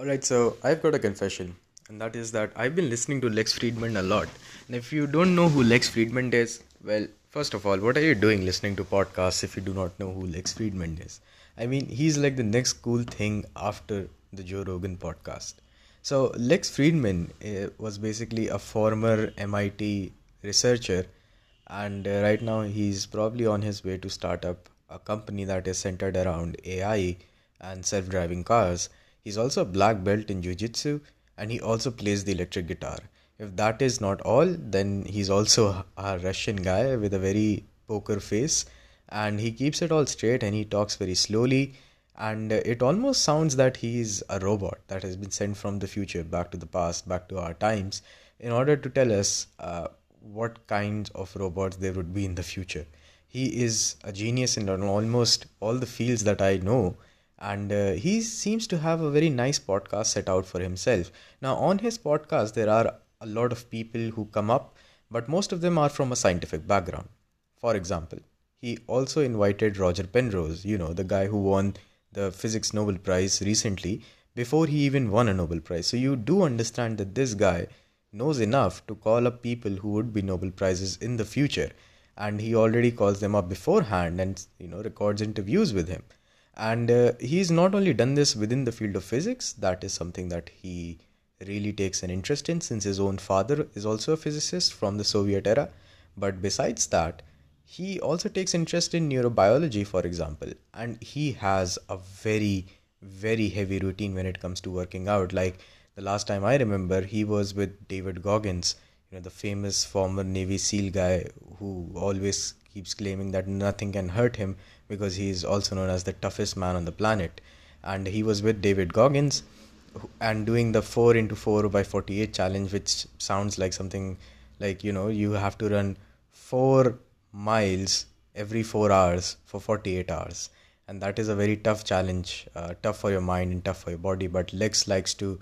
Alright, so I've got a confession, and that is that I've been listening to Lex Fridman a lot. And if you don't know who Lex Fridman is, well, first of all, what are you doing listening to podcasts if you do not know who Lex Fridman is? I mean, he's like the next cool thing after the Joe Rogan podcast. So, Lex Fridman uh, was basically a former MIT researcher, and uh, right now he's probably on his way to start up a company that is centered around AI and self driving cars He's also a black belt in jiu-jitsu and he also plays the electric guitar. If that is not all, then he's also a Russian guy with a very poker face and he keeps it all straight and he talks very slowly and it almost sounds that he's a robot that has been sent from the future back to the past, back to our times in order to tell us uh, what kinds of robots there would be in the future. He is a genius in almost all the fields that I know and uh, he seems to have a very nice podcast set out for himself. Now, on his podcast, there are a lot of people who come up, but most of them are from a scientific background. For example, he also invited Roger Penrose, you know, the guy who won the Physics Nobel Prize recently, before he even won a Nobel Prize. So, you do understand that this guy knows enough to call up people who would be Nobel Prizes in the future. And he already calls them up beforehand and, you know, records interviews with him and uh, he's not only done this within the field of physics that is something that he really takes an interest in since his own father is also a physicist from the soviet era. But besides that he also takes interest in neurobiology for example. And he has a very very heavy routine when it comes to working out. Like the last time i remember he was with david goggins you know the famous former navy seal guy who always keeps claiming that nothing can hurt him because he is also known as the toughest man on the planet. And he was with David Goggins and doing the 4 into 4 by 48 challenge, which sounds like something like, you know, you have to run 4 miles every 4 hours for 48 hours. And that is a very tough challenge, uh, tough for your mind and tough for your body. But Lex likes to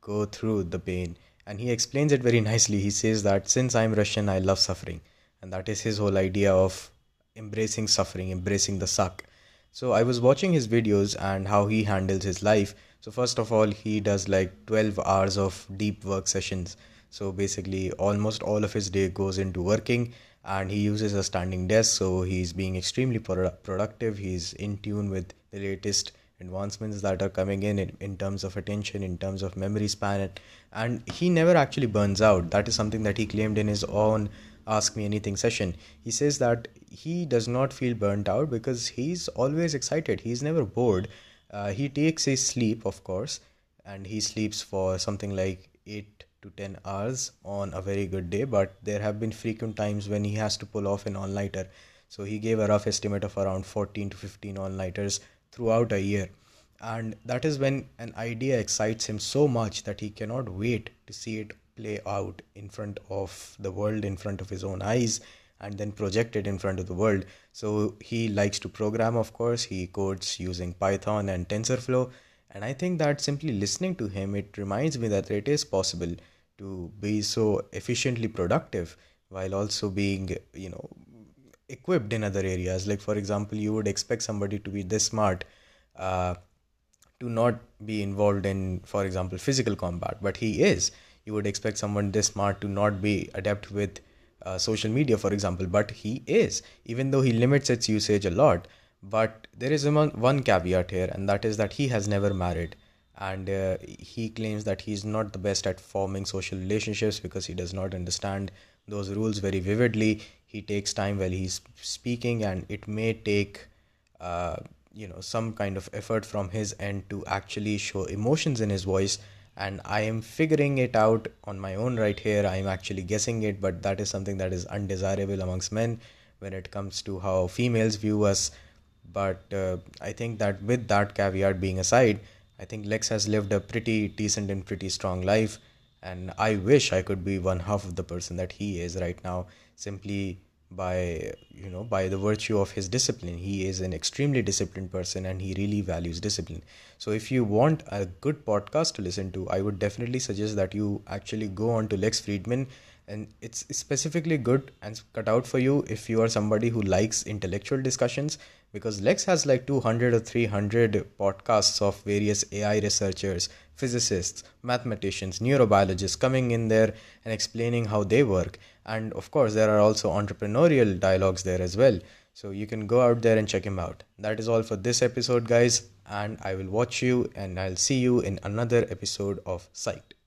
go through the pain. And he explains it very nicely. He says that since I'm Russian, I love suffering. And that is his whole idea of embracing suffering, embracing the suck. So I was watching his videos and how he handles his life. So first of all, he does like 12 hours of deep work sessions. So basically, almost all of his day goes into working and he uses a standing desk. So he's being extremely productive. He's in tune with the latest advancements that are coming in, in in terms of attention, in terms of memory span. And he never actually burns out. That is something that he claimed in his own Ask Me Anything session. He says that he does not feel burnt out because he's always excited. He's never bored. Uh, he takes his sleep, of course, and he sleeps for something like 8 to 10 hours on a very good day. But there have been frequent times when he has to pull off an all nighter. So he gave a rough estimate of around 14 to 15 all nighters throughout a year. And that is when an idea excites him so much that he cannot wait to see it play out in front of the world, in front of his own eyes, and then project it in front of the world. So he likes to program, of course. He codes using Python and TensorFlow. And I think that simply listening to him, it reminds me that it is possible to be so efficiently productive while also being, you know, equipped in other areas. Like, for example, you would expect somebody to be this smart. Uh, to not be involved in, for example, physical combat, but he is you would expect someone this smart to not be adept with uh, social media for example but he is even though he limits its usage a lot. But there is one, caveat here and that is that he has never married and uh, he claims that he's not the best at forming social relationships because he does not understand those rules very vividly. He takes time while he's speaking and it may take uh, you know some kind of effort from his end to actually show emotions in his voice and I am figuring it out on my own right here. I am actually guessing it, but that is something that is undesirable amongst men when it comes to how females view us. But uh, I think that with that caveat being aside, I think Lex has lived a pretty decent and pretty strong life, and I wish I could be one half of the person that he is right now, simply by you know by the virtue of his discipline he is an extremely disciplined person and he really values discipline. So if you want a good podcast to listen to i would definitely suggest that you actually go on to lex fridman. And it's specifically good and cut out for you if you are somebody who likes intellectual discussions because Lex has like 200 or 300 podcasts of various AI researchers, physicists, mathematicians, neurobiologists coming in there and explaining how they work. And of course, there are also entrepreneurial dialogues there as well. So you can go out there and check him out. That is all for this episode, guys. And I will watch you and I'll see you in another episode of Psyched.